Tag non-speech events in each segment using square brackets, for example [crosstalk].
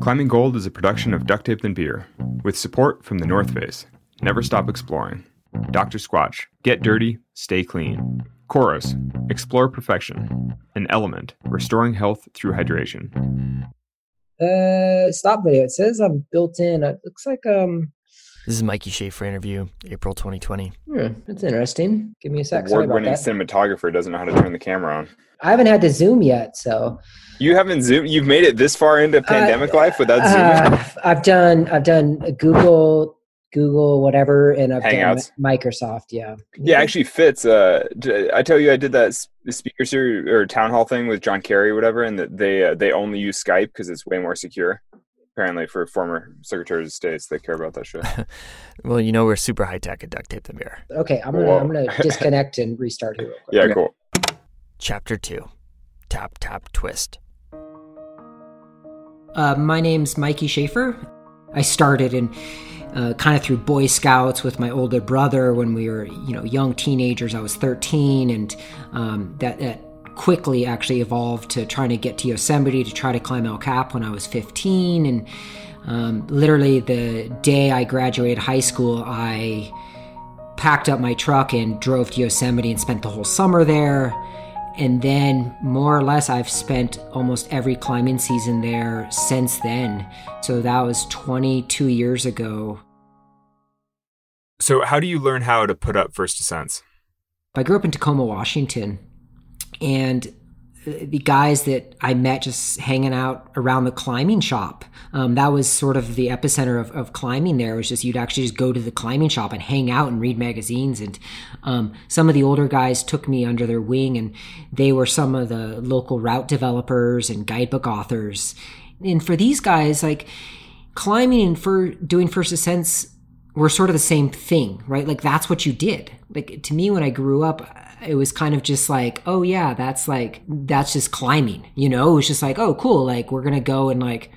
Climbing Gold is a production of Duct Tape and Beer, with support from the North Face. Never stop exploring. Dr. Squatch, get dirty, stay clean. Coros, explore perfection. An element, restoring health through hydration. Uh, stop video. It says I'm built in. It looks like um. This is Mikey Schaefer interview, April 2020. Hmm, that's interesting. Give me a sec. Award-winning cinematographer doesn't know how to turn the camera on. I haven't had to zoom yet, so You haven't zoomed. You've made it this far into pandemic life without zooming. uh, I've done I've done Google Google whatever, and I've Hangouts. done Microsoft. Yeah. Yeah, actually fits. Uh, d- I tell you, I did that s- speaker series or town hall thing with John Kerry, or whatever, and they uh, they only use Skype because it's way more secure. Apparently, for former secretaries of states, they care about that shit. [laughs] Well, you know we're super high tech at Duct Tape and Beer. Okay, I'm gonna Whoa. I'm gonna [laughs] disconnect and restart here. Real quick. Yeah, Okay. cool. Chapter 2 Tap, Tap, Twist. Uh, my name's Mikey Schaefer. I started in uh, kind of through Boy Scouts with my older brother when we were, you know, young teenagers. I was 13, and um, that, that quickly actually evolved to trying to get to Yosemite to try to climb El Cap when I was 15. And um, literally the day I graduated high school, I packed up my truck and drove to Yosemite and spent the whole summer there. And then, more or less, I've spent almost every climbing season there since then. So that was 22 years ago. So, how do you learn how to put up first ascents? I grew up in Tacoma, Washington, and the guys that I met just hanging out around the climbing shop. Um, that was sort of the epicenter of, of climbing there. It was just you'd actually just go to the climbing shop and hang out and read magazines. And um, some of the older guys took me under their wing, and they were some of the local route developers and guidebook authors. And for these guys, like climbing and for doing first ascents were sort of the same thing, right? Like that's what you did. Like to me, when I grew up, it was kind of just like, oh yeah, that's like that's just climbing, you know? It was just like, oh cool, like we're gonna go and like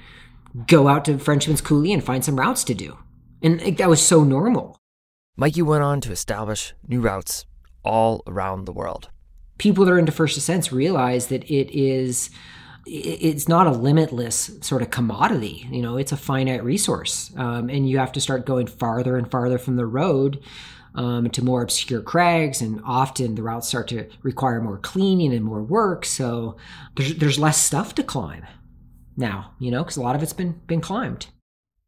go out to Frenchman's Coulee and find some routes to do, and like, that was so normal. Mikey went on to establish new routes all around the world. People that are into first ascents realize that it is it's not a limitless sort of commodity you know it's a finite resource um, and you have to start going farther and farther from the road um, to more obscure crags and often the routes start to require more cleaning and more work so there's, there's less stuff to climb now you know because a lot of it's been been climbed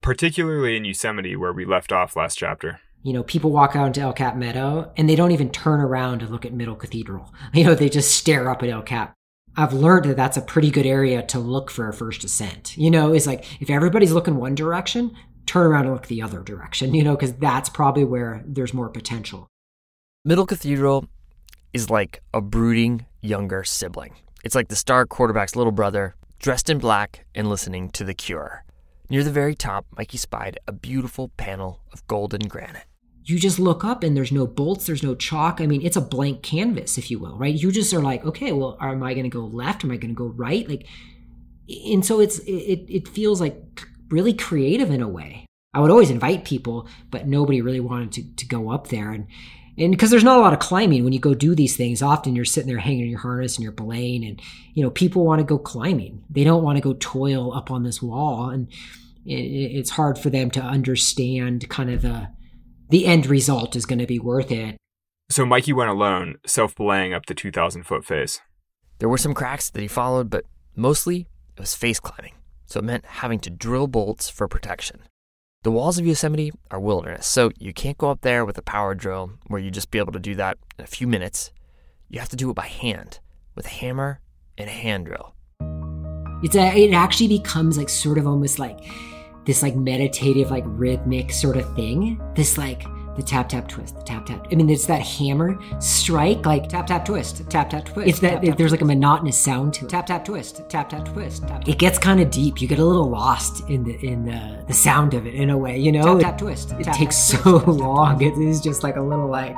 Particularly in Yosemite, where we left off last chapter. you know, people walk out into El Cap Meadow and they don't even turn around to look at Middle Cathedral. [laughs] You know, they just stare up at El Cap. I've learned that that's a pretty good area to look for a first ascent. You know, it's like if everybody's looking one direction, turn around and look the other direction, you know, because that's probably where there's more potential. Middle Cathedral is like a brooding younger sibling. It's like the star quarterback's little brother, dressed in black and listening to The Cure. Near the very top, Mikey spied a beautiful panel of golden granite. You just look up and there's no bolts, there's no chalk. I mean, it's a blank canvas, if you will, right? You just are like, okay, well, am I going to go left? Am I going to go right? Like, and so it's it it feels like really creative in a way. I would always invite people, but nobody really wanted to, to go up there. And and because there's not a lot of climbing when you go do these things. Often you're sitting there hanging your harness and you're belaying and you know people want to go climbing. They don't want to go toil up on this wall. And it, it's hard for them to understand kind of the the end result is going to be worth it. So Mikey went alone, self belaying up the 2,000 foot face. There were some cracks that he followed, but mostly it was face climbing, so it meant having to drill bolts for protection. The walls of Yosemite are wilderness, so you can't go up there with a power drill where you just be able to do that in a few minutes. You have to do it by hand with a hammer and a hand drill. it's a, it actually becomes like sort of almost like this like meditative like rhythmic sort of thing this like the tap tap twist the tap tap i mean it's that hammer strike like tap tap twist tap tap twist it's that there's like a monotonous sound to it tap tap twist tap tap twist tap, it gets kind of deep you get a little lost in the in the, the sound of it in a way you know tap tap twist it takes so long it is just like a little like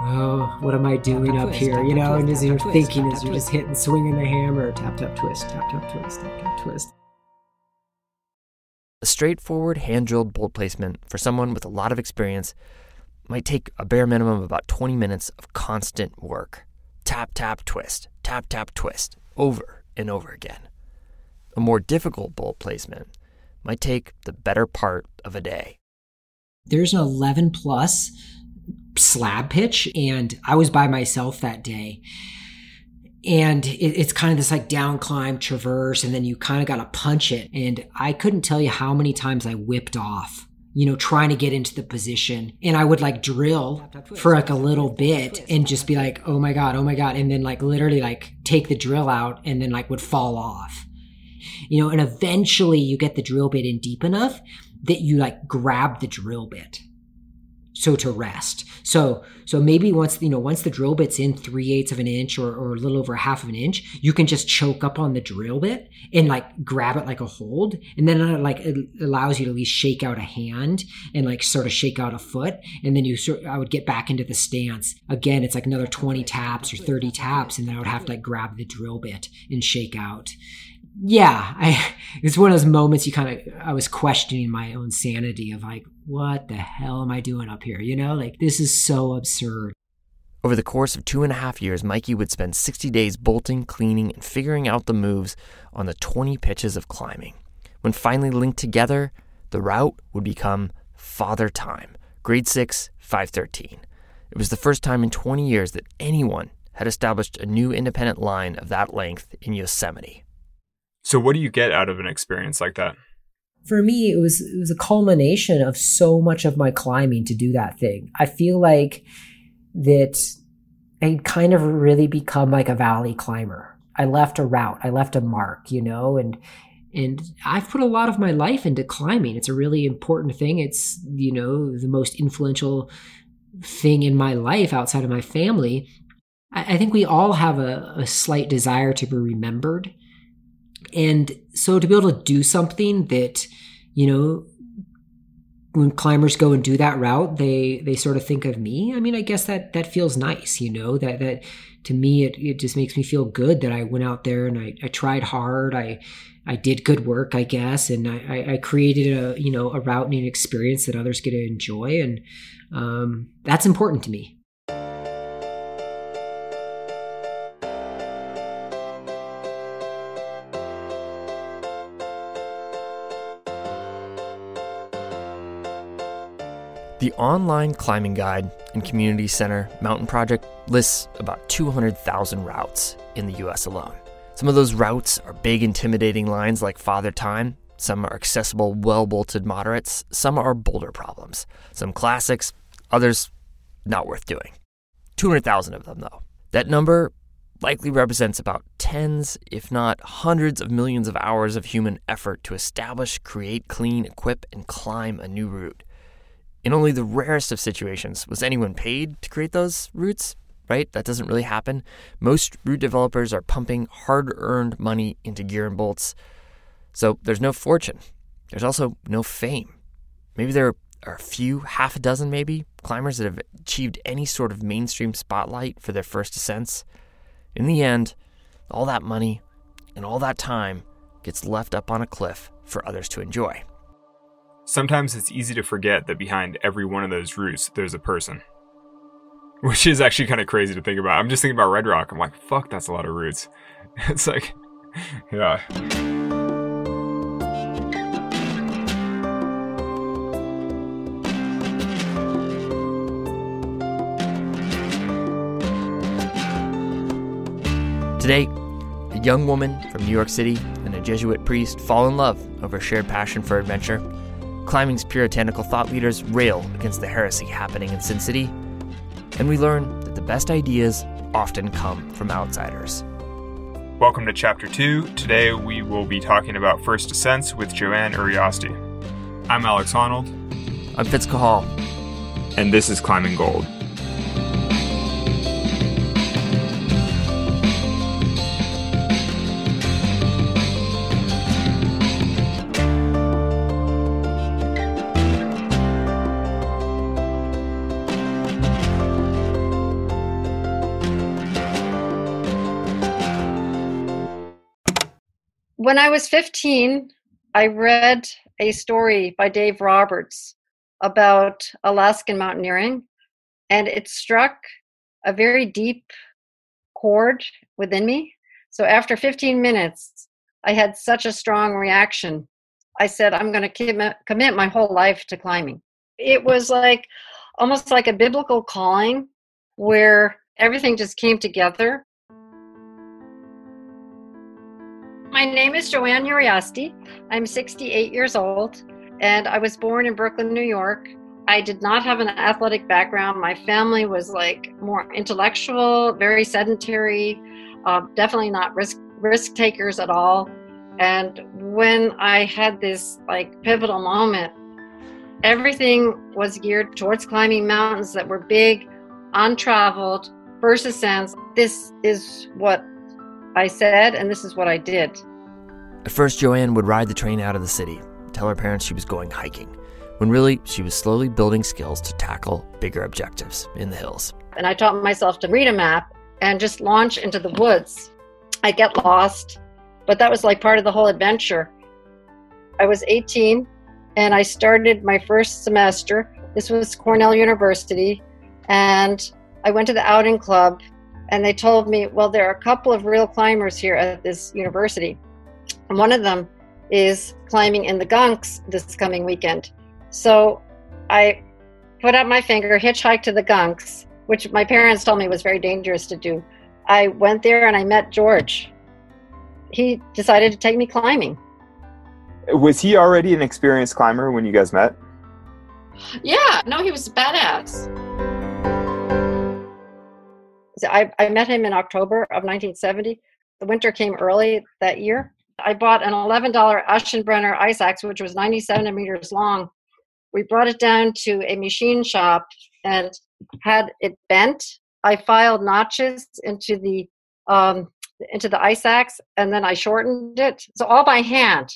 oh what am i doing up here you know and as you're thinking as you're just hitting swinging the hammer tap tap twist tap tap twist tap tap twist A straightforward hand drilled bolt placement for someone with a lot of experience might take a bare minimum of about 20 minutes of constant work. Tap, tap, twist, tap, tap, twist, over and over again. a more difficult bolt placement might take the better part of a day. There's an 11 plus slab pitch, and I was by myself that day. And it, it's kind of this like down climb traverse, and then you kind of got to punch it. And I couldn't tell you how many times I whipped off you know, trying to get into the position. And I would like drill for like a little bit and just be like, oh my God, oh my God. And then like literally like take the drill out and then like would fall off. You know, and eventually you get the drill bit in deep enough that you like grab the drill bit so to rest. So so maybe once you know once the drill bit's in three eighths of an inch or, or a little over a half of an inch, you can just choke up on the drill bit and like grab it like a hold, and then it, like it allows you to at least shake out a hand and like sort of shake out a foot, and then you sort I would get back into the stance again. It's like another twenty taps or thirty taps, and then I would have to like grab the drill bit and shake out, yeah, I [laughs] it's one of those moments you kind of I was questioning my own sanity of like, what the hell am I doing up here? You know, like this is so absurd. Over the course of two and a half years, Mikey would spend 60 days bolting, cleaning, and figuring out the moves on the 20 pitches of climbing. When finally linked together, the route would become Father Time, grade 6, 513. It was the first time in 20 years that anyone had established a new independent line of that length in Yosemite. So, what do you get out of an experience like that? For me, it was it was a culmination of so much of my climbing to do that thing. I feel like that I kind of really become like a valley climber. I left a route, I left a mark, you know, and and I've put a lot of my life into climbing. It's a really important thing. It's you know the most influential thing in my life outside of my family. I, I think we all have a, a slight desire to be remembered and so to be able to do something that, you know, when climbers go and do that route, they they sort of think of me. I mean, I guess that that feels nice, you know, that that to me it, it just makes me feel good that I went out there and I, I tried hard. I I did good work, I guess, and I, I created a you know a route and an experience that others get to enjoy, and um, that's important to me. The online climbing guide and community center Mountain Project lists about 200,000 routes in the US alone. Some of those routes are big, intimidating lines like Father Time. Some are accessible, well bolted moderates. Some are boulder problems. Some classics, others not worth doing. 200,000 of them, though. That number likely represents about tens, if not hundreds of millions of hours of human effort to establish, create, clean, equip, and climb a new route. In only the rarest of situations was anyone paid to create those routes, right? That doesn't really happen. Most route developers are pumping hard earned money into gear and bolts. So there's no fortune. There's also no fame. Maybe there are a few, half a dozen maybe, climbers that have achieved any sort of mainstream spotlight for their first ascents. In the end, all that money and all that time gets left up on a cliff for others to enjoy. Sometimes it's easy to forget that behind every one of those routes, there's a person. Which is actually kind of crazy to think about. I'm just thinking about Red Rock. I'm like, fuck, that's a lot of roots. [laughs] It's like, yeah. Today, a young woman from New York City and a Jesuit priest fall in love over a shared passion for adventure Climbing's puritanical thought leaders rail against the heresy happening in Sin City, and we learn that the best ideas often come from outsiders. Welcome to Chapter 2. Today we will be talking about First Ascents with Joanne Urioste. I'm Alex Arnold. I'm Fitz Cahall. And this is Climbing Gold. When I was 15, I read a story by Dave Roberts about Alaskan mountaineering, and it struck a very deep chord within me. So after 15 minutes, I had such a strong reaction. I said, I'm going to commit my whole life to climbing. It was like almost like a biblical calling where everything just came together. My name is Joanne Urioste. I'm 68 years old, and I was born in Brooklyn, New York. I did not have an athletic background. My family was like more intellectual, very sedentary, uh, definitely not risk risk takers at all. And when I had this like pivotal moment, everything was geared towards climbing mountains that were big, untraveled, first ascents. This is what I said, and this is what I did. At first, Joanne would ride the train out of the city, tell her parents she was going hiking, when really she was slowly building skills to tackle bigger objectives in the hills. And I taught myself to read a map and just launch into the woods. I get lost, but that was like part of the whole adventure. I was 18 and I started my first semester. This was Cornell University, and I went to the outing club and they told me, well, there are a couple of real climbers here at this university. And one of them is climbing in the Gunks this coming weekend. So I put up my finger, hitchhiked to the Gunks, which my parents told me was very dangerous to do. I went there and I met George. He decided to take me climbing. Was he already an experienced climber when you guys met? Yeah, no, he was a badass. I, I met him in October of 1970. The winter came early that year. I bought an $11 Aschenbrenner ice axe, which was 90 centimeters long. We brought it down to a machine shop and had it bent. I filed notches into the um, into the ice axe, and then I shortened it. So all by hand.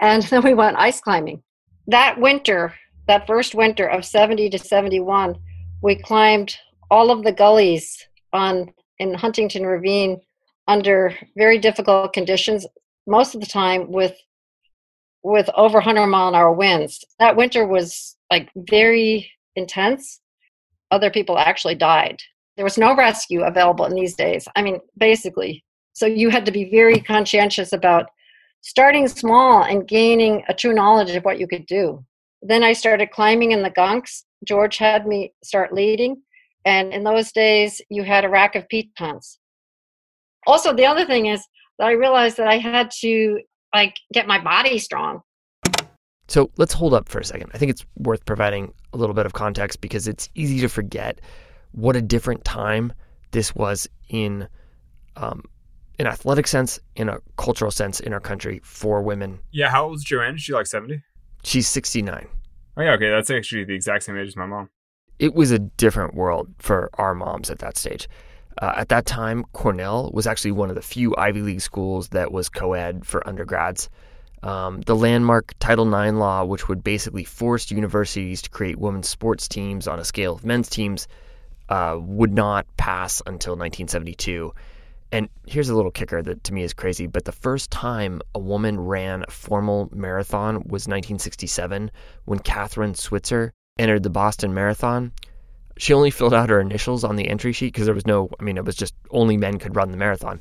And [laughs] then we went ice climbing. That winter, that first winter of 70 to 71, we climbed all of the gullies on in Huntington Ravine under very difficult conditions, most of the time with with over 100 mile an hour winds. That winter was like very intense. Other people actually died. There was no rescue available in these days. I mean, basically. So you had to be very conscientious about starting small and gaining a true knowledge of what you could do. Then I started climbing in the gunks. George had me start leading. And in those days, you had a rack of pitons. Also, the other thing is that I realized that I had to like get my body strong. So let's hold up for a second. I think it's worth providing a little bit of context because it's easy to forget what a different time this was in um, an athletic sense, in a cultural sense in our country for women. Yeah, how old is Joanne? Is she like 70? She's 69. Oh, yeah, okay. That's actually the exact same age as my mom. It was a different world for our moms at that stage. Uh, at that time, Cornell was actually one of the few Ivy League schools that was co ed for undergrads. Um, the landmark Title IX law, which would basically force universities to create women's sports teams on a scale of men's teams, uh, would not pass until 1972. And here's a little kicker that to me is crazy, but the first time a woman ran a formal marathon was 1967 when Kathrine Switzer entered the Boston Marathon she only filled out her initials on the entry sheet because there was no, I mean, it was just only men could run the marathon.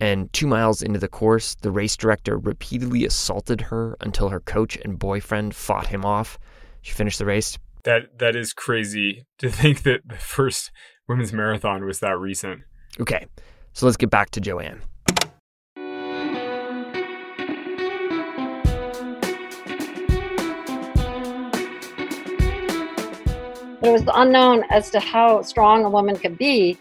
And two miles into the course, the race director repeatedly assaulted her until her coach and boyfriend fought him off. She finished the race. That that is crazy to think that the first women's marathon was that recent. Okay, so let's get back to Joanne. But it was unknown as to how strong a woman could be.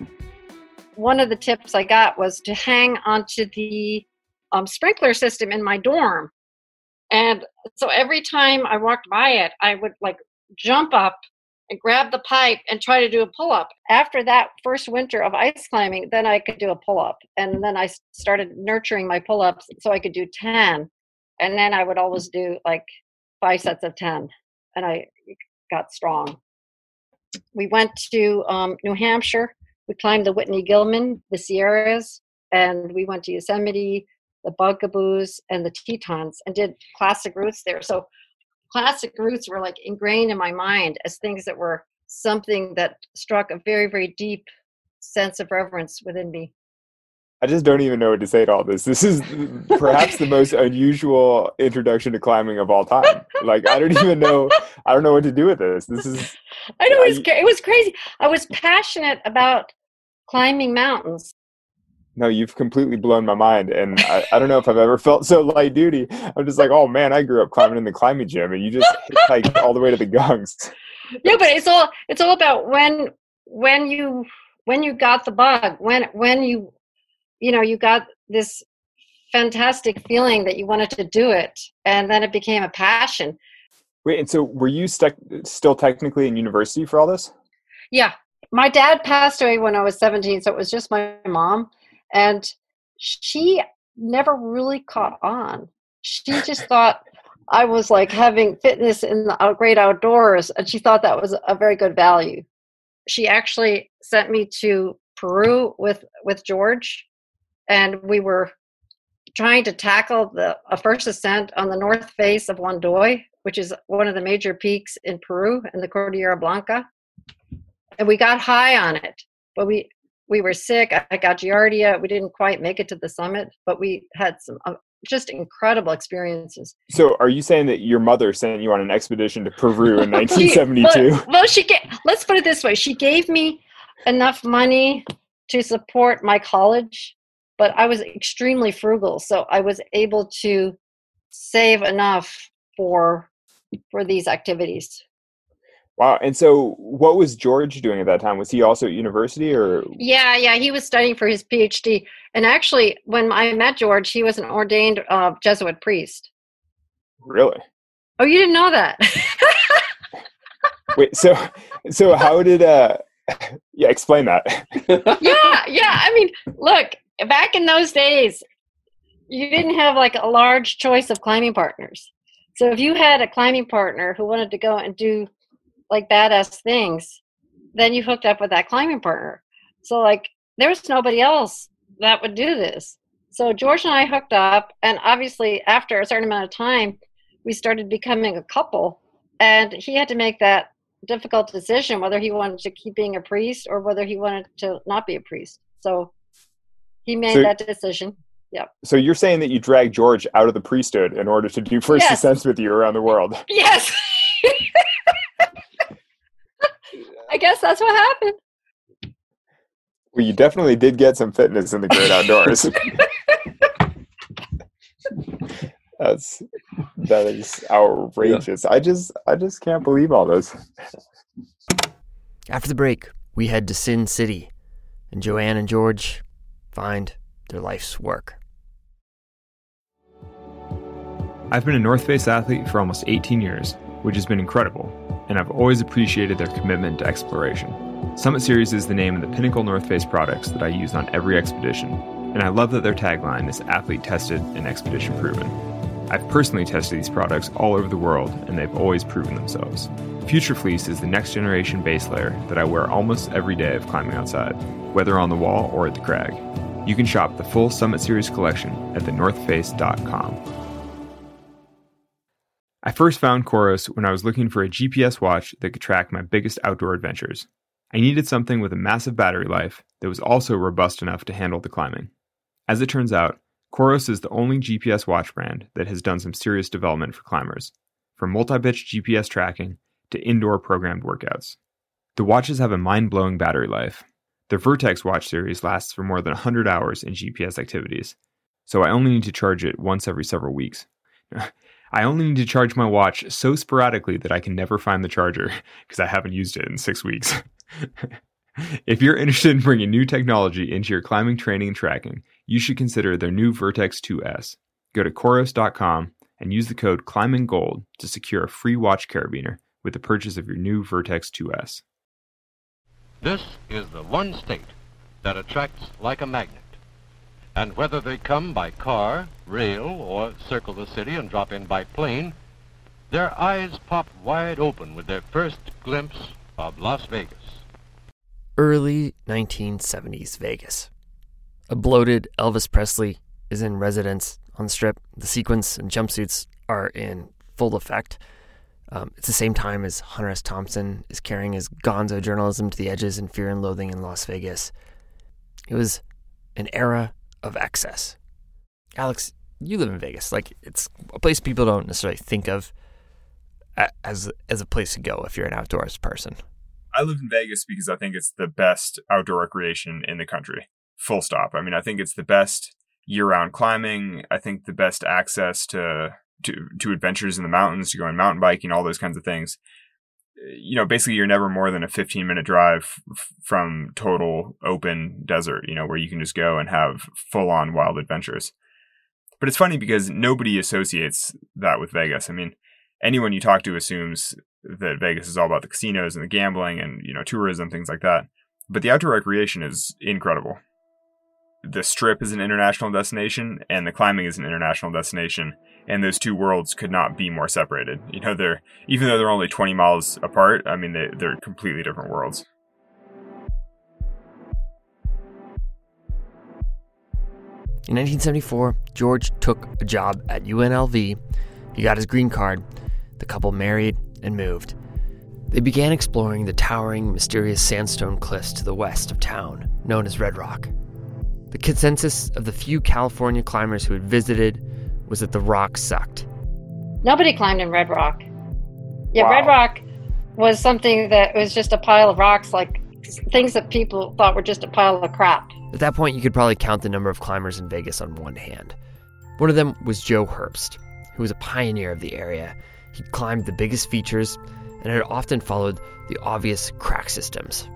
One of the tips I got was to hang onto the um, sprinkler system in my dorm. And so every time I walked by it, I would like jump up and grab the pipe and try to do a pull up. After that first winter of ice climbing, then I could do a pull up. And then I started nurturing my pull ups so I could do 10. And then I would always do like five sets of 10. And I got strong we went to um, New Hampshire. We climbed the Whitney Gilman, the Sierras, and we went to Yosemite, the Bugaboos, and the Tetons, and did classic routes there. So classic routes were like ingrained in my mind as things that were something that struck a very, very deep sense of reverence within me. I just don't even know what to say to all this. This is perhaps the most unusual introduction to climbing of all time. Like I don't even know. I don't know what to do with this. This is. I know it was, it was crazy. I was passionate about climbing mountains. No, you've completely blown my mind, and I, I don't know if I've ever felt so light duty. I'm just like, oh man, I grew up climbing in the climbing gym, and you just like all the way to the Gunks. Yeah, but it's all it's all about when when you when you got the bug when when you you know you got this fantastic feeling that you wanted to do it and then it became a passion. Wait and so were you stuck still technically in university for all this? Yeah. My dad passed away when i was 17 so it was just my mom and she never really caught on. She just thought i was like having fitness in the great outdoors and she thought that was a very good value. She actually sent me to peru with with george and we were trying to tackle the a first ascent on the north face of Huandoy, which is one of the major peaks in Peru in the Cordillera Blanca. And we got high on it, but we we were sick. I got giardia. We didn't quite make it to the summit, but we had some uh, just incredible experiences. So, are you saying that your mother sent you on an expedition to Peru in [laughs] [laughs] 1972? well, well, she let's put it this way: she gave me enough money to support my college but I was extremely frugal, so I was able to save enough for for these activities. Wow. And so what was George doing at that time? Was he also at university or Yeah, yeah, he was studying for his PhD. And actually when I met George, he was an ordained uh, Jesuit priest. Really? Oh, you didn't know that. Wait, so so how did uh [laughs] yeah, explain that. [laughs] yeah, yeah. I mean, look, back in those days, you didn't have like a large choice of climbing partners. So if you had a climbing partner who wanted to go and do like badass things, then you hooked up with that climbing partner. So like there was nobody else that would do this. So George and I hooked up, and obviously after a certain amount of time, we started becoming a couple. And he had to make that difficult decision whether he wanted to keep being a priest or whether he wanted to not be a priest. So he made so, that decision. Yep. So you're saying that you dragged George out of the priesthood in order to do first yes. ascents with you around the world? [laughs] Yes. I guess that's what happened. Well, you definitely did get some fitness in the great outdoors. [laughs] that's that is outrageous. Yeah. I just I just can't believe all this. After the break, we head to Sin City, and Joanne and George find their life's work. I've been a North Face athlete for almost 18 years, which has been incredible, and I've always appreciated their commitment to exploration. Summit Series is the name of the pinnacle North Face products that I use on every expedition, and I love that their tagline is athlete tested and expedition proven. I've personally tested these products all over the world, and they've always proven themselves. Future Fleece is the next generation base layer that I wear almost every day of climbing outside, whether on the wall or at the crag. You can shop the full Summit Series collection at thenorthface.com. I first found Coros when I was looking for a GPS watch that could track my biggest outdoor adventures. I needed something with a massive battery life that was also robust enough to handle the climbing. As it turns out, Coros is the only GPS watch brand that has done some serious development for climbers, from multi pitch GPS tracking to indoor programmed workouts. The watches have a mind blowing battery life, the Vertex watch series lasts for more than 100 hours in GPS activities, so I only need to charge it once every several weeks. [laughs] I only need to charge my watch so sporadically that I can never find the charger [laughs] because I haven't used it in six weeks. [laughs] if you're interested in bringing new technology into your climbing training and tracking, you should consider their new Vertex 2S. Go to Coros.com and use the code ClimbingGold to secure a free watch carabiner with the purchase of your new Vertex 2S. This is the one state that attracts like a magnet. And whether they come by car, rail, or circle the city and drop in by plane, their eyes pop wide open with their first glimpse of Las Vegas. Early 1970s Vegas. A bloated Elvis Presley is in residence on the strip. The sequins and jumpsuits are in full effect. Um, it's the same time as Hunter S. Thompson is carrying his gonzo journalism to the edges in Fear and Loathing in Las Vegas. It was an era of excess. Alex, you live in Vegas. Like it's a place people don't necessarily think of as as a place to go if you're an outdoors person. I live in Vegas because I think it's the best outdoor recreation in the country. Full stop. I mean, I think it's the best year-round climbing. I think the best access to to to adventures in the mountains, to going mountain biking, all those kinds of things. You know, basically, you're never more than a 15 minute drive from total open desert. You know, where you can just go and have full on wild adventures. But it's funny because nobody associates that with Vegas. I mean, anyone you talk to assumes that Vegas is all about the casinos and the gambling and you know tourism things like that. But the outdoor recreation is incredible. The Strip is an international destination, and the climbing is an international destination, and those two worlds could not be more separated. You know, they're even though they're only 20 miles apart. I mean, they, they're completely different worlds. In 1974, George took a job at UNLV. He got his green card. The couple married and moved. They began exploring the towering, mysterious sandstone cliffs to the west of town, known as Red Rock. The consensus of the few California climbers who had visited was that the rock sucked. Nobody climbed in Red Rock. Yeah, Wow. Red Rock was something that was just a pile of rocks, like things that people thought were just a pile of crap. At that point, you could probably count the number of climbers in Vegas on one hand. One of them was Joe Herbst, who was a pioneer of the area. He climbed the biggest features and had often followed the obvious crack systems.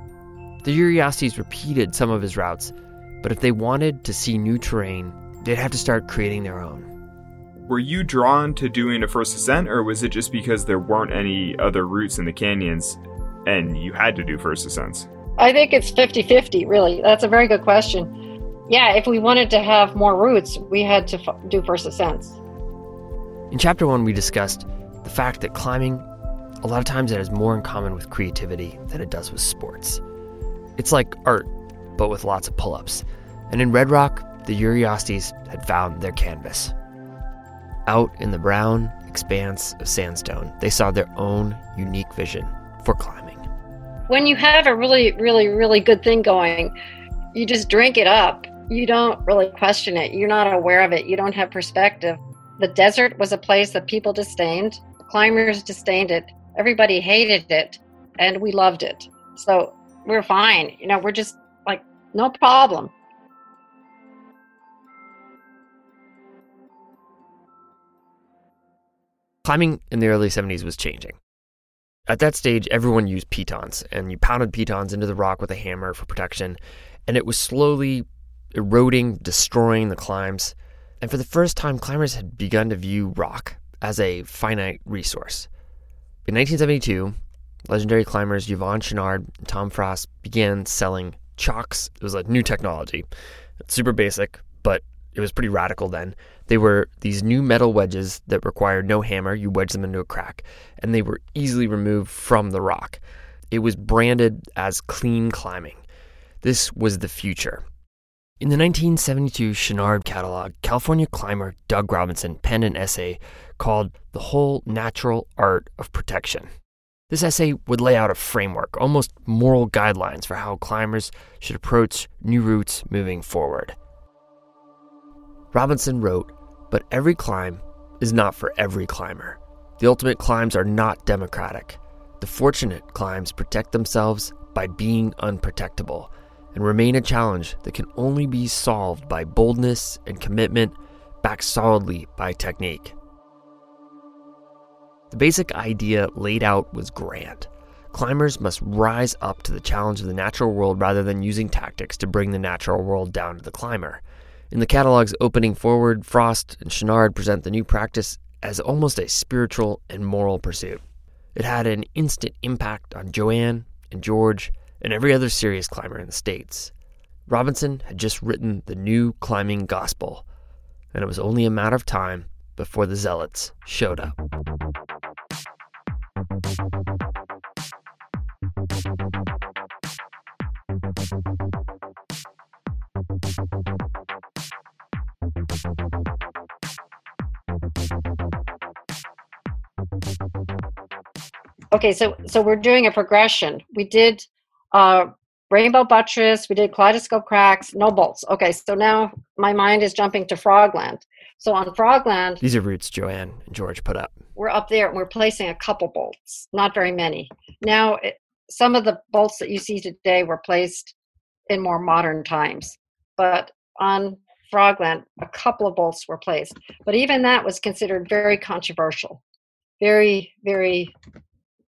The Uriostes repeated some of his routes, but if they wanted to see new terrain, they'd have to start creating their own. Were you drawn to doing a first ascent, or was it just because there weren't any other routes in the canyons and you had to do first ascents? I think it's 50 50, really. That's a very good question. Yeah, if we wanted to have more routes, we had to f- do first ascents. In chapter one, we discussed the fact that climbing, a lot of times, it has more in common with creativity than it does with sports. It's like art, but with lots of pull ups. And in Red Rock, the Uriostes had found their canvas. Out in the brown expanse of sandstone, they saw their own unique vision for climbing. When you have a really, really, really good thing going, you just drink it up. You don't really question it. You're not aware of it. You don't have perspective. The desert was a place that people disdained. Climbers disdained it. Everybody hated it, and we loved it. So we're fine. You know, we're just like, no problem. Climbing in the early 70s was changing. At that stage, everyone used pitons, and you pounded pitons into the rock with a hammer for protection, and it was slowly eroding, destroying the climbs. And for the first time, climbers had begun to view rock as a finite resource. In 1972, legendary climbers Yvon Chouinard and Tom Frost began selling chocks. It was a new technology. It's super basic, but it was pretty radical then. They were these new metal wedges that required no hammer. You wedge them into a crack, and they were easily removed from the rock. It was branded as clean climbing. This was the future. In the 1972 Chouinard catalog, California climber Doug Robinson penned an essay called The Whole Natural Art of Protection. This essay would lay out a framework, almost moral guidelines for how climbers should approach new routes moving forward. Robinson wrote, But every climb is not for every climber. The ultimate climbs are not democratic. The fortunate climbs protect themselves by being unprotectable and remain a challenge that can only be solved by boldness and commitment backed solidly by technique. The basic idea laid out was grand. Climbers must rise up to the challenge of the natural world rather than using tactics to bring the natural world down to the climber. In the catalog's opening forward, Frost and Chouinard present the new practice as almost a spiritual and moral pursuit. It had an instant impact on Joanne and George and every other serious climber in the States. Robinson had just written the new climbing gospel, and it was only a matter of time before the zealots showed up. Okay, so so we're doing a progression. We did uh, rainbow buttress, we did kaleidoscope cracks, no bolts. Okay, so now my mind is jumping to Frogland. So on Frogland, These are roots Joanne and George put up. we're up there and we're placing a couple bolts, not very many. Now, it, some of the bolts that you see today were placed in more modern times, but on Frogland, a couple of bolts were placed. But even that was considered very controversial, very, very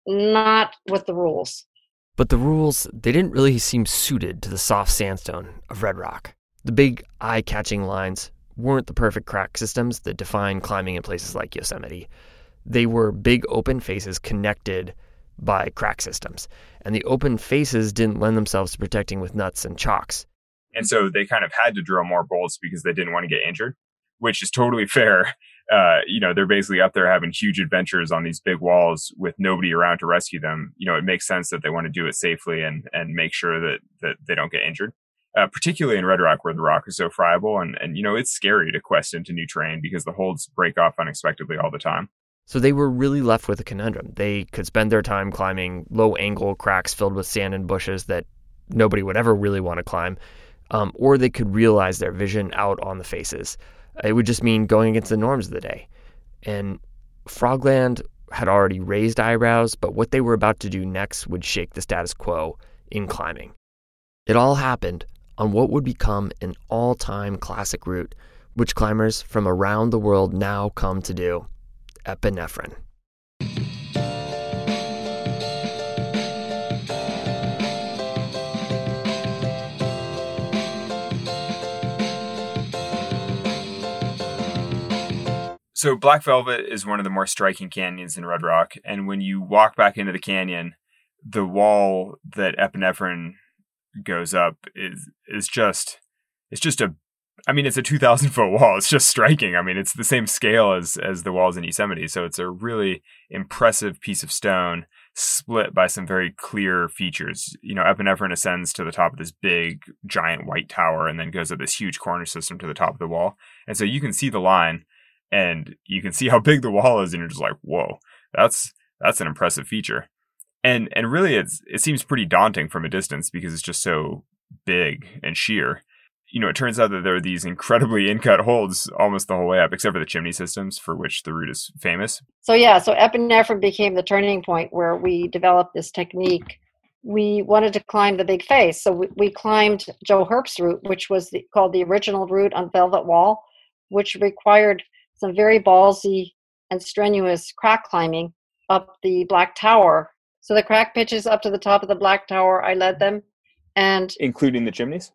not with the rules. But the rules, they didn't really seem suited to the soft sandstone of Red Rock. The big eye catching lines weren't the perfect crack systems that define climbing in places like Yosemite. They were big open faces connected by crack systems, and the open faces didn't lend themselves to protecting with nuts and chocks. And so they kind of had to drill more bolts because they didn't want to get injured, which is totally fair. Uh, you know, they're basically up there having huge adventures on these big walls with nobody around to rescue them. You know, it makes sense that they want to do it safely and, and make sure that, that they don't get injured. Uh, particularly in Red Rock where the rock is so friable and, and, you know, it's scary to quest into new terrain because the holds break off unexpectedly all the time. So they were really left with a conundrum. They could spend their time climbing low angle cracks filled with sand and bushes that nobody would ever really want to climb, um, or they could realize their vision out on the faces. It would just mean going against the norms of the day. And Frogland had already raised eyebrows, but what they were about to do next would shake the status quo in climbing. It all happened on what would become an all time classic route, which climbers from around the world now come to do epinephrine. So Black Velvet is one of the more striking canyons in Red Rock, and when you walk back into the canyon, the wall that epinephrine goes up is is just it's just a I mean it's a 2000 foot wall. It's just striking. I mean it's the same scale as as the walls in Yosemite, so it's a really impressive piece of stone split by some very clear features. You know, epinephrine ascends to the top of this big giant white tower and then goes up this huge corner system to the top of the wall. And so you can see the line and you can see how big the wall is and you're just like whoa that's that's an impressive feature. And and really it's it seems pretty daunting from a distance because it's just so big and sheer. You know it turns out that there are these incredibly [laughs] in-cut holds almost the whole way up except for the chimney systems for which the route is famous. So yeah, so epinephrine became the turning point where we developed this technique. We wanted to climb the big face, so we, we climbed Joe Herbst's route, which was the, called the original route on Velvet Wall, which required some very ballsy and strenuous crack climbing up the Black Tower. So the crack pitches up to the top of the Black Tower. I led them, and including the chimneys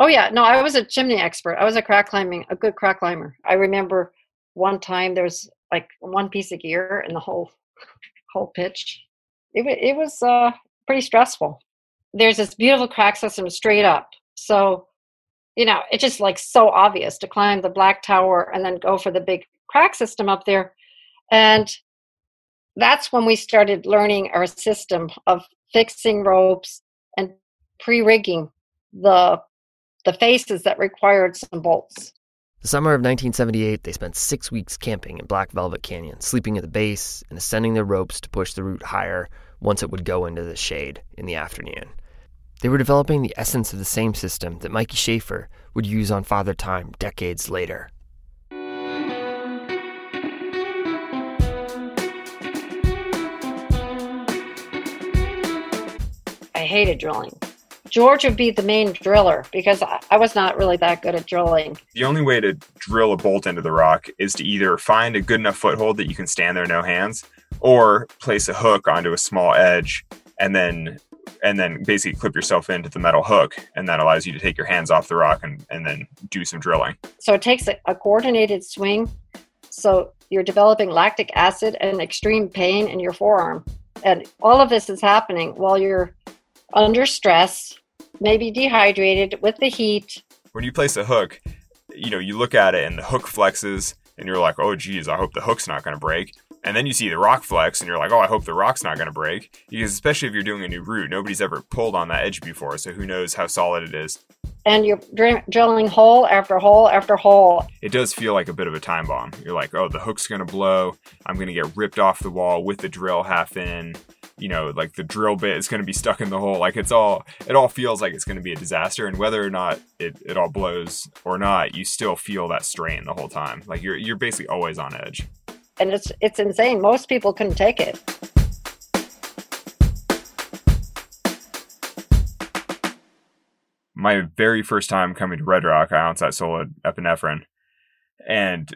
Oh yeah, no, I was a chimney expert. I was a crack climbing, a good crack climber. I remember one time there was like one piece of gear in the whole [laughs] whole pitch. It it was uh, pretty stressful. There's this beautiful crack system straight up, so you know it's just like so obvious to climb the black tower and then go for the big crack system up there, and that's when we started learning our system of fixing ropes and pre-rigging the the faces that required some bolts. The summer of 1978, they spent six weeks camping in Black Velvet Canyon, sleeping at the base and ascending their ropes to push the route higher once it would go into the shade in the afternoon. They were developing the essence of the same system that Mikey Schaefer would use on Father Time decades later. I hated drilling. George would be the main driller because I, I was not really that good at drilling. the only way to drill a bolt into the rock is to either find a good enough foothold that you can stand there no hands or place a hook onto a small edge and then and then basically clip yourself into the metal hook and that allows you to take your hands off the rock and, and then do some drilling So it takes a, a coordinated swing. So you're developing lactic acid and extreme pain in your forearm. And all of this is happening while you're under stress, maybe dehydrated with the heat. when you place a hook you know you look at it and the hook flexes and you're like oh geez i hope the hook's not going to break and then you see the rock flex and you're like oh i hope the rock's not going to break because especially if you're doing a new route nobody's ever pulled on that edge before so who knows how solid it is And you're dr- drilling hole after hole after hole. it does feel like a bit of a time bomb. You're like, oh, the hook's gonna blow. I'm gonna get ripped off the wall with the drill half in. you know, like the drill bit is going to be stuck in the hole. Like it's all, it all feels like it's going to be a disaster. And whether or not it, it all blows or not, you still feel that strain the whole time. Like you're, you're basically always on edge. And it's, it's insane. Most people couldn't take it. My very first time coming to Red Rock, I onset sold epinephrine. And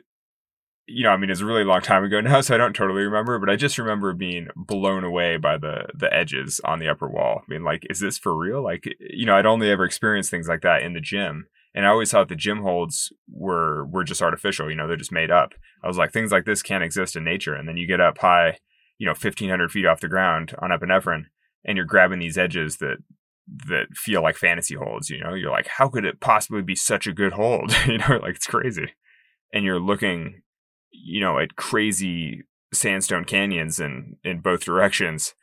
you know, I mean, it's a really long time ago [laughs] now, so I don't totally remember, but I just remember being blown away by the the edges on the upper wall. I mean, like, is this for real? Like, you know, I'd only ever experienced things like that in the gym, and I always thought the gym holds were were just artificial. You know, they're just made up. I was like, things like this can't exist in nature. And then you get up high, you know, fifteen hundred feet off the ground on epinephrine, and you're grabbing these edges that that feel like fantasy holds. You know, you're like, how could it possibly be such a good hold? [laughs] you know, like it's crazy. And you're looking you know, at crazy sandstone canyons in in both directions,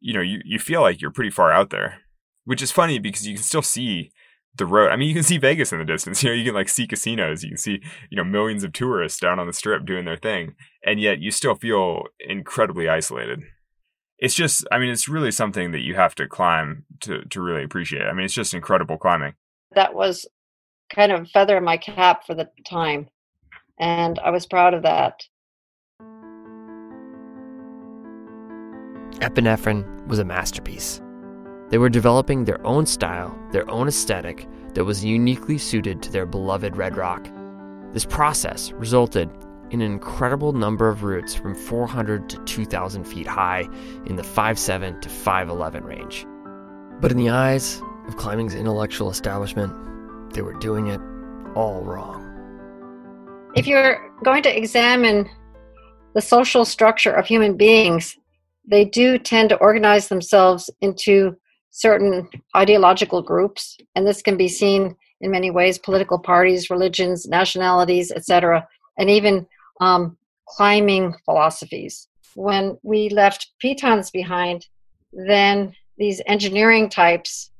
you know, you, you feel like you're pretty far out there. Which is funny because you can still see the road. I mean, you can see Vegas in the distance. [laughs] You know, you can like see casinos. You can see, you know, millions of tourists down on the strip doing their thing. And yet you still feel incredibly isolated. It's just, I mean, it's really something that you have to climb to, to really appreciate. I mean, it's just incredible climbing. That was kind of a feather in my cap for the time and I was proud of that. Epinephrine was a masterpiece. They were developing their own style, their own aesthetic that was uniquely suited to their beloved Red Rock. This process resulted in an incredible number of routes from 400 to 2,000 feet high in the 5'7 to 5'11 range. But in the eyes of climbing's intellectual establishment, they were doing it all wrong. If you're going to examine the social structure of human beings, they do tend to organize themselves into certain ideological groups, and this can be seen in many ways political parties, religions, nationalities, etc., and even um, climbing philosophies. When we left pitons behind, then these engineering types,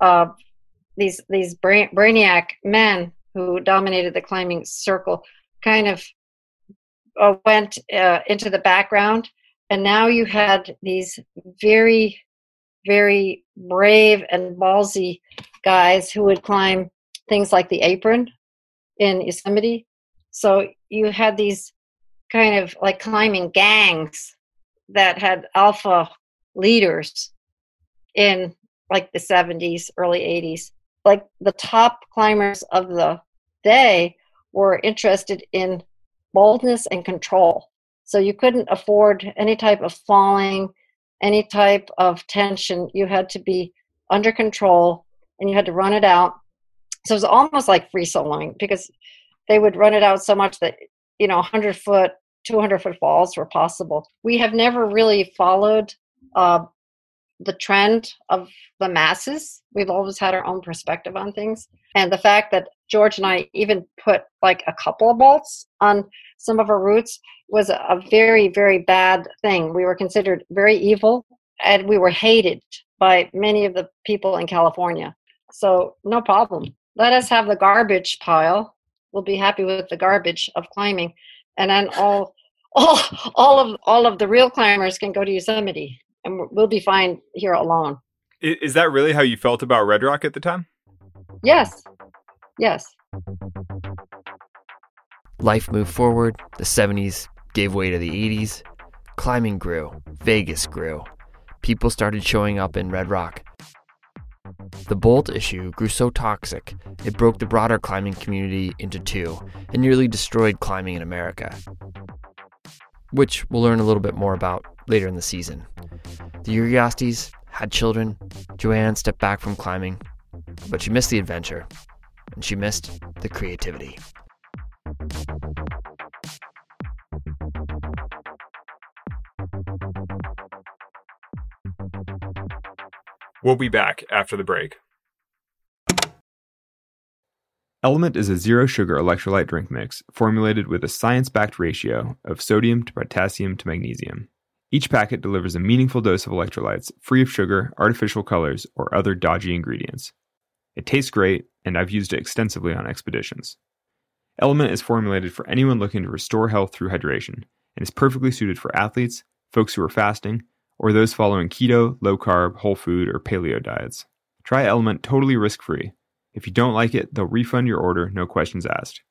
uh, these these brain, brainiac men who dominated the climbing circle kind of uh, went uh, into the background and now you had these very very brave and ballsy guys who would climb things like the apron in yosemite so you had these kind of like climbing gangs that had alpha leaders in like the 70s early 80s like the top climbers of the day were interested in boldness and control. So you couldn't afford any type of falling, any type of tension. You had to be under control and you had to run it out. So it was almost like free soloing because they would run it out so much that, you know, 100 foot, 200 foot falls were possible. We have never really followed uh, the trend of the masses. We've always had our own perspective on things. And the fact that George and I even put like a couple of bolts on some of our routes was a very, very bad thing. We were considered very evil and we were hated by many of the people in California. So, no problem. Let us have the garbage pile. We'll be happy with the garbage of climbing. And then all [laughs] all all of all of the real climbers can go to Yosemite and we'll be fine here alone. Is that really how you felt about Red Rock at the time? Yes. Yes. Life moved forward. The 70s gave way to the 80s. Climbing grew. Vegas grew. People started showing up in Red Rock. The Bolt issue grew so toxic, it broke the broader climbing community into two and nearly destroyed climbing in America. Which we'll learn a little bit more about later in the season. The Uriostes had children. Joanne stepped back from climbing, but she missed the adventure and she missed the creativity. We'll be back after the break. Element is a zero sugar electrolyte drink mix formulated with a science backed ratio of sodium to potassium to magnesium. Each packet delivers a meaningful dose of electrolytes, free of sugar, artificial colors, or other dodgy ingredients. It tastes great, and I've used it extensively on expeditions. Element is formulated for anyone looking to restore health through hydration and is perfectly suited for athletes, folks who are fasting, or those following keto, low carb, whole food, or paleo diets. Try Element totally risk free. If you don't like it, they'll refund your order, no questions asked.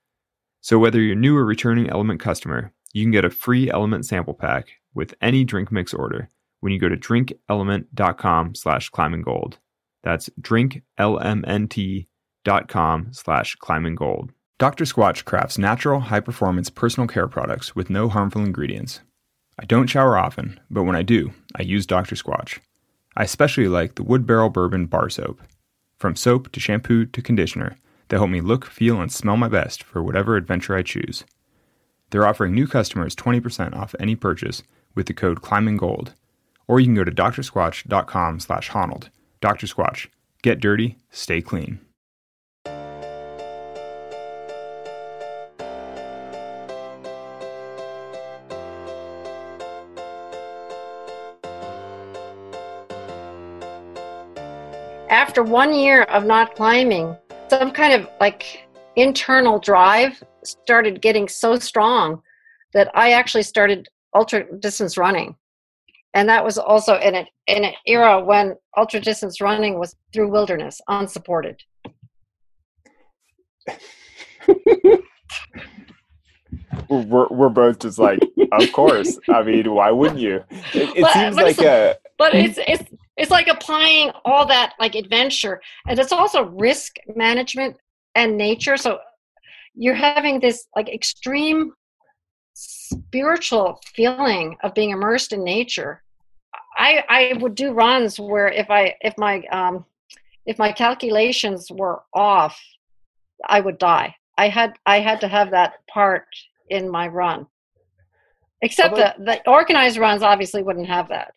So, whether you're new or returning Element customer, you can get a free Element sample pack with any drink mix order when you go to drinkelement.com slash climbinggold. That's drinklmnt.com slash climbinggold. Dr. Squatch crafts natural, high-performance personal care products with no harmful ingredients. I don't shower often, but when I do, I use Dr. Squatch. I especially like the Wood Barrel Bourbon Bar Soap. From soap to shampoo to conditioner, they help me look, feel, and smell my best for whatever adventure I choose. They're offering new customers 20% off any purchase with the code ClimbingGold. Or you can go to drsquatch.com slash Honnold. Dr. Squatch. Get dirty, stay clean. After one year of not climbing, some kind of like internal drive started getting so strong that I actually started ultra distance running. And that was also in an in an era when ultra distance running was through wilderness, unsupported. we're, we're both just like, of course. I mean, why wouldn't you? It, it But- seems but like a But it's it's it's like applying all that like adventure, and it's also risk management and nature. So you're having this like extreme spiritual feeling of being immersed in nature. I I would do runs where if I if my um if my calculations were off, I would die. I had I had to have that part in my run. Except How the, the organized runs obviously wouldn't have that.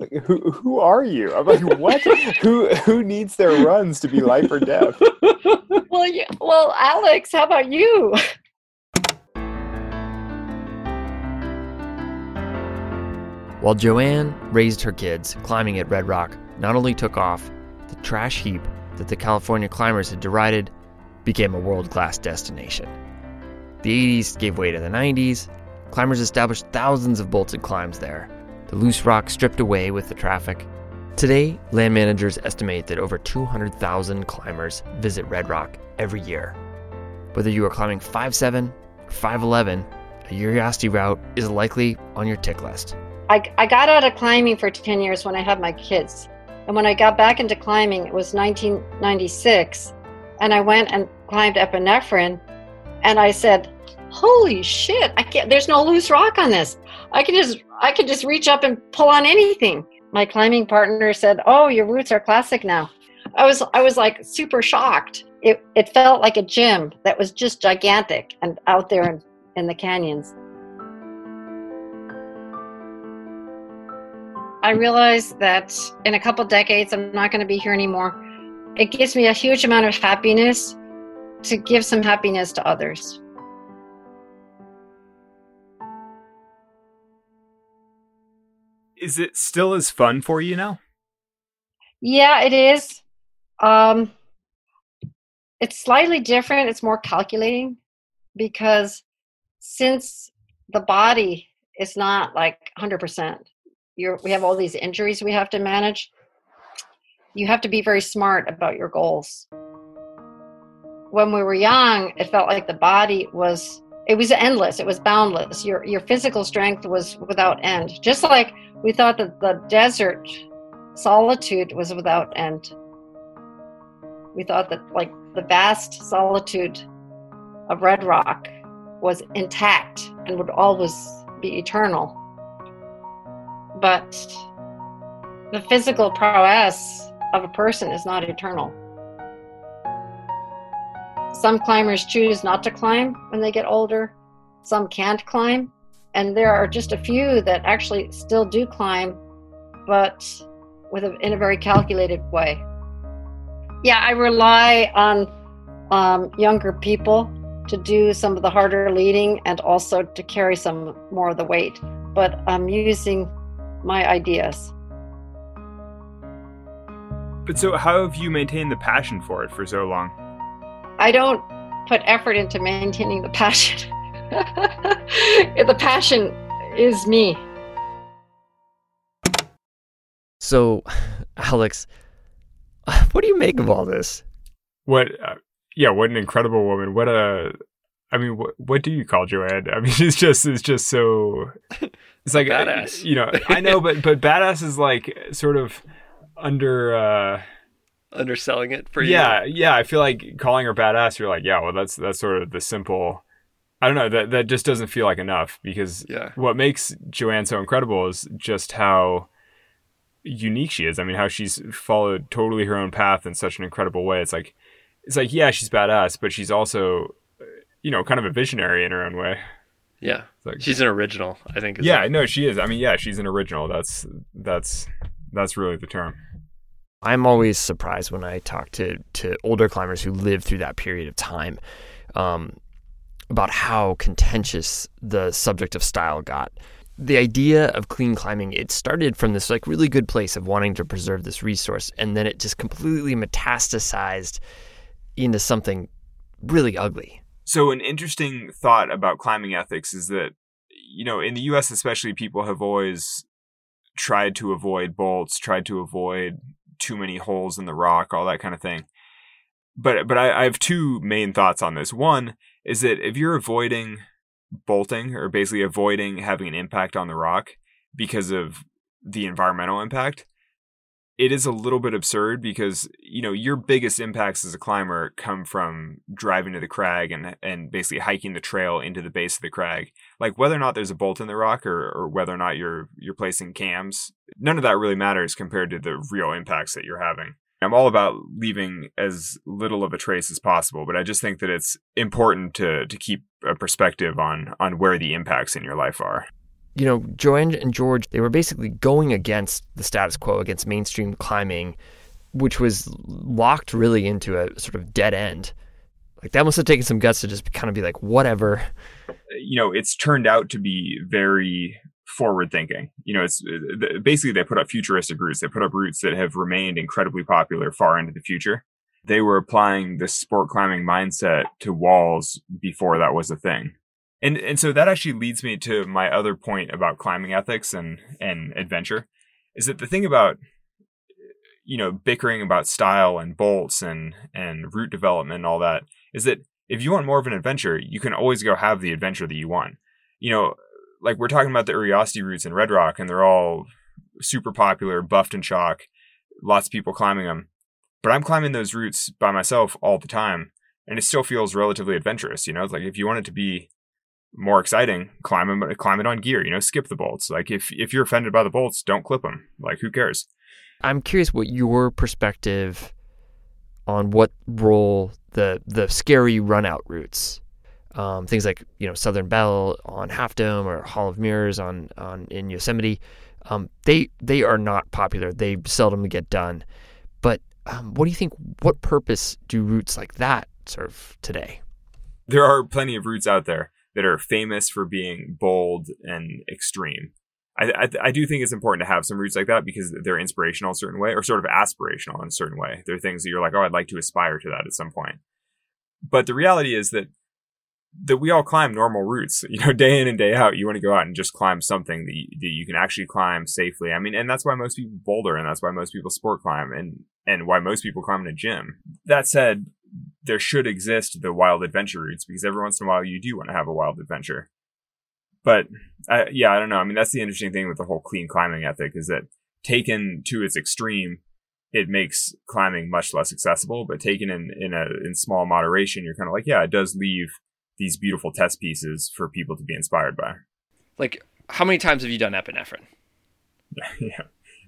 like, who who are you? I'm like, what? who who needs their runs to be life or death? [laughs] Well, you, well, Alex, how about you? [laughs] While Joanne raised her kids, climbing at Red Rock not only took off, the trash heap that the California climbers had derided became a world class destination. The 80s gave way to the 90s. Climbers established thousands of bolted climbs there. The loose rock stripped away with the traffic. Today, land managers estimate that over 200,000 climbers visit Red Rock every year. Whether you are climbing 5'7 or 5'11, a Urioste route is likely on your tick list. I, I got out of climbing for 10 years when I had my kids. And when I got back into climbing, it was 1996. And I went and climbed epinephrine. And I said, holy shit, I can't, there's no loose rock on this. I can just, I can just reach up and pull on anything. My climbing partner said, oh, your roots are classic now. I was, I was like super shocked. It, it felt like a gym that was just gigantic and out there in, in the canyons. I realize that in a couple decades, I'm not going to be here anymore. It gives me a huge amount of happiness to give some happiness to others. Is it still as fun for you now? Yeah, it is. Um, it's slightly different. It's more calculating because since the body is not like 100%, you're, we have all these injuries we have to manage. You have to be very smart about your goals. When we were young, it felt like the body was it was endless. It was boundless. Your your physical strength was without end. Just like we thought that the desert solitude was without end. We thought that like the vast solitude of Red Rock was intact and would always be eternal. But the physical prowess of a person is not eternal. Some climbers choose not to climb when they get older, some can't climb, and there are just a few that actually still do climb, but with a, in a very calculated way. Yeah, I rely on um, younger people to do some of the harder leading and also to carry some more of the weight, but I'm using my ideas. But so, how have you maintained the passion for it for so long? I don't put effort into maintaining the passion. [laughs] the passion is me. So, Alex, what do you make of all this? What? Uh, yeah, what an incredible woman. What a. I mean, what what do you call Joanne? I mean, [laughs] it's just it's just so. It's like Badass. You know, I know, but but badass is like sort of under. uh Underselling it for you. Yeah, yeah. I feel like calling her badass. You're like, yeah, well, that's that's sort of the simple. I don't know. That that just doesn't feel like enough because Yeah. what makes Joanne so incredible is just how unique she is. I mean, how she's followed totally her own path in such an incredible way. It's like, it's like, yeah, she's badass, but she's also, you know, kind of a visionary in her own way. Yeah. Like, She's an original, I think. is yeah, like- no, she is. I mean, yeah, she's an original. That's that's that's really the term. I'm always surprised when I talk to, to older climbers who lived through that period of time um, about how contentious the subject of style got. The idea of clean climbing, it started from this like really good place of wanting to preserve this resource, and then it just completely metastasized into something really ugly. So, an interesting thought about climbing ethics is that, you know, in the US especially, people have always tried to avoid bolts, tried to avoid too many holes in the rock, all that kind of thing. But but I, I have two main thoughts on this. One is that if you're avoiding bolting or basically avoiding having an impact on the rock because of the environmental impact, it is a little bit absurd because you know your biggest impacts as a climber come from driving to the crag and and basically hiking the trail into the base of the crag. Like whether or not there's a bolt in the rock or, or whether or not you're you're placing cams, none of that really matters compared to the real impacts that you're having. I'm all about leaving as little of a trace as possible, but I just think that it's important to to keep a perspective on on where the impacts in your life are. You know, Joanne and George, they were basically going against the status quo, against mainstream climbing, which was locked really into a sort of dead end. Like that must have taken some guts to just kind of be like, whatever. you know, it's turned out to be very forward thinking. You know, it's basically they put up futuristic routes. They put up routes that have remained incredibly popular far into the future. They were applying the sport climbing mindset to walls before that was a thing. And and so that actually leads me to my other point about climbing ethics and and adventure is that the thing about you know bickering about style and bolts and and route development and all that is that if you want more of an adventure, you can always go have the adventure that you want. You know, like we're talking about the Urioste routes in Red Rock, and they're all super popular, buffed and chalk, lots of people climbing them. But I'm climbing those routes by myself all the time, and it still feels relatively adventurous. You know, it's like if you want it to be more exciting, climb them, climb it on gear. You know, skip the bolts. Like if if you're offended by the bolts, don't clip them. Like who cares? I'm curious what your perspective on what role the the scary run out routes, um, things like you know Southern Belle on Half Dome or Hall of Mirrors on on in Yosemite, um, they they are not popular. They seldom get done. But um, what do you think? What purpose do routes like that serve today? there are plenty of routes out there that are famous for being bold and extreme. I, I, I do think it's important to have some routes like that because they're inspirational in a certain way or sort of aspirational in a certain way. They're things that you're like, oh, I'd like to aspire to that at some point. But the reality is that that we all climb normal routes, [laughs] you know, day in and day out. You want to go out and just climb something that you, that you can actually climb safely. I mean, and that's why most people boulder and that's why most people sport climb and, and why most people climb in a gym. That said, there should exist the wild adventure routes because every once in a while you do want to have a wild adventure. But yeah, I don't know. I mean, that's the interesting thing with the whole clean climbing ethic is that taken to its extreme, it makes climbing much less accessible. But taken in in a in small moderation, you're kind of like, yeah, it does leave these beautiful test pieces for people to be inspired by. Like, how many times have you done epinephrine? [laughs] yeah,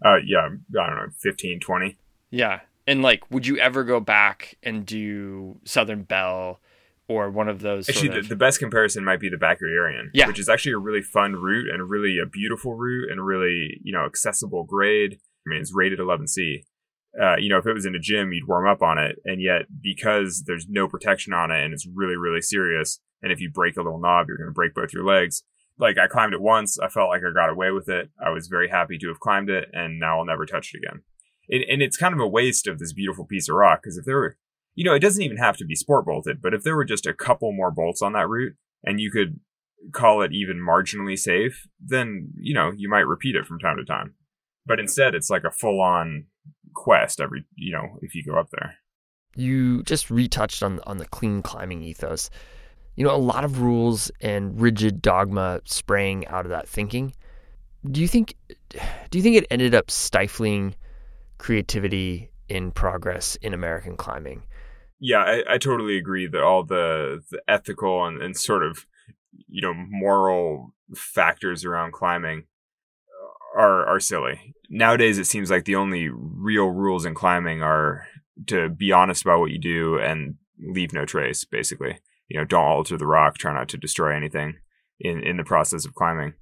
uh, yeah. I don't know, 15, 20. Yeah. And like, would you ever go back and do Southern Belle or one of those? Actually, sort of- the, the best comparison might be the Bachar-Yerian, Yeah. which is actually a really fun route and really a beautiful route and really you know accessible grade. I mean, it's rated 11C. Uh, you know, if it was in a gym, you'd warm up on it, and yet because there's no protection on it and it's really really serious, and if you break a little knob, you're going to break both your legs. Like I climbed it once, I felt like I got away with it. I was very happy to have climbed it, and now I'll never touch it again. It, and it's kind of a waste of this beautiful piece of rock because if there were you know, it doesn't even have to be sport bolted, but if there were just a couple more bolts on that route and you could call it even marginally safe, then, you know, you might repeat it from time to time. But instead, it's like a full on quest every, you know, if you go up there. You just retouched on on the clean climbing ethos. You know, a lot of rules and rigid dogma sprang out of that thinking. Do you think do you think it ended up stifling creativity in progress in American climbing? Yeah, I, I totally agree that all the, the ethical and, and sort of you know moral factors around climbing are are silly. Nowadays, it seems like the only real rules in climbing are to be honest about what you do and leave no trace. Basically, you know, don't alter the rock, try not to destroy anything in in the process of climbing.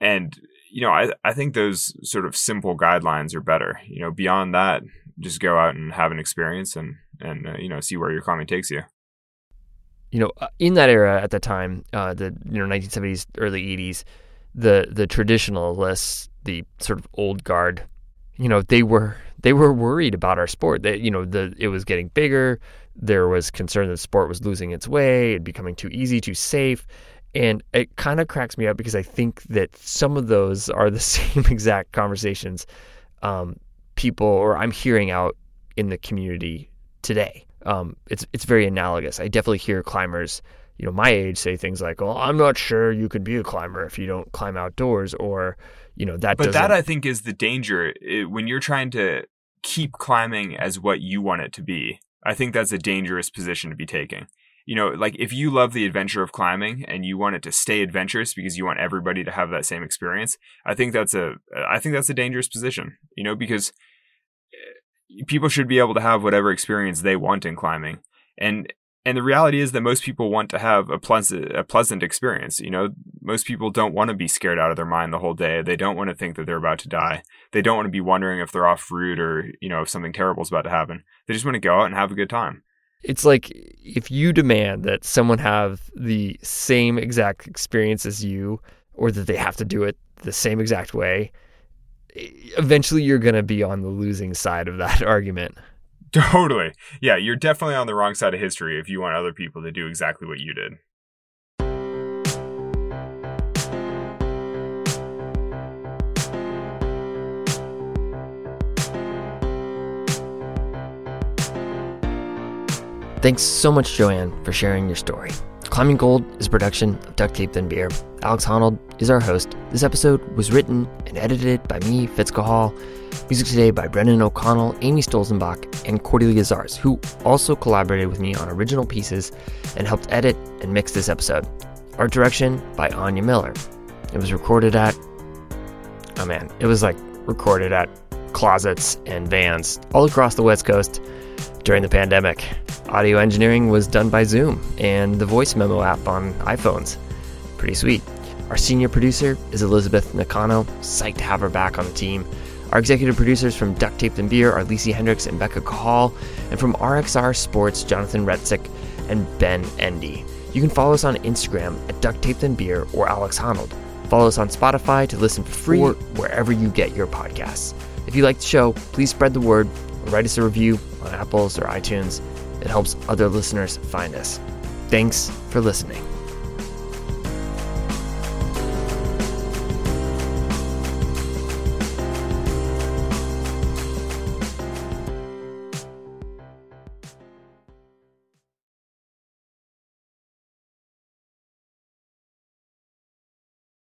And you know, I I think those sort of simple guidelines are better. You know, beyond that, just go out and have an experience and and uh, you know see where your climbing takes you. You know, uh, in that era at the time, uh, the you know 1970s, early 80s, the the traditionalists, the sort of old guard, you know, they were they were worried about our sport. That you know, the it was getting bigger. There was concern that the sport was losing its way, it becoming too easy, too safe. And it kind of cracks me up because I think that some of those are the [laughs] same exact conversations um, people or I'm hearing out in the community today. Um, it's it's very analogous. I definitely hear climbers, you know, my age say things like, "Well, I'm not sure you could be a climber if you don't climb outdoors," or you know that. But that I think is the danger it, when you're trying to keep climbing as what you want it to be. I think that's a dangerous position to be taking. You know, like if you love the adventure of climbing and you want it to stay adventurous because you want everybody to have that same experience, I think that's a I think that's a dangerous position. You know, because eh, people should be able to have whatever experience they want in climbing. And and the reality is that most people want to have a pleasant a pleasant experience. You know, most people don't want to be scared out of their mind the whole day. They don't want to think that they're about to die. They don't want to be wondering if they're off route or, you know, if something terrible is about to happen. They just want to go out and have a good time. It's like if you demand that someone have the same exact experience as you or that they have to do it the same exact way, eventually you're going to be on the losing side of that [laughs] argument. Totally. Yeah, you're definitely on the wrong side of history if you want other people to do exactly what you did. Thanks so much, Joanne, for sharing your story. Climbing Gold is a production of Duct Tape Then Beer. Alex Honnold is our host. This episode was written and edited by me, Fitz Cahall. Music today by Brendan O'Connell, Amy Stolzenbach, and Cordelia Zars, who also collaborated with me on original pieces and helped edit and mix this episode. Art direction by Anya Miller. It was recorded at, oh man, it was like recorded at closets and vans all across the West Coast during the pandemic. Audio engineering was done by Zoom and the voice memo app on iPhones. Pretty sweet. Our senior producer is Elizabeth Nakano. Psyched to have her back on the team. Our executive producers from Duct Tape Then Beer are Lisi Hendricks and Becca Cahall, and from RXR Sports, Jonathan Retzik and Ben Endy. You can follow us on Instagram at Duct Tape Then Beer or Alex Honnold. Follow us on Spotify to listen for free or wherever you get your podcasts. If you like the show, please spread the word or write us a review on Apple's or iTunes. It helps other listeners find us. Thanks for listening.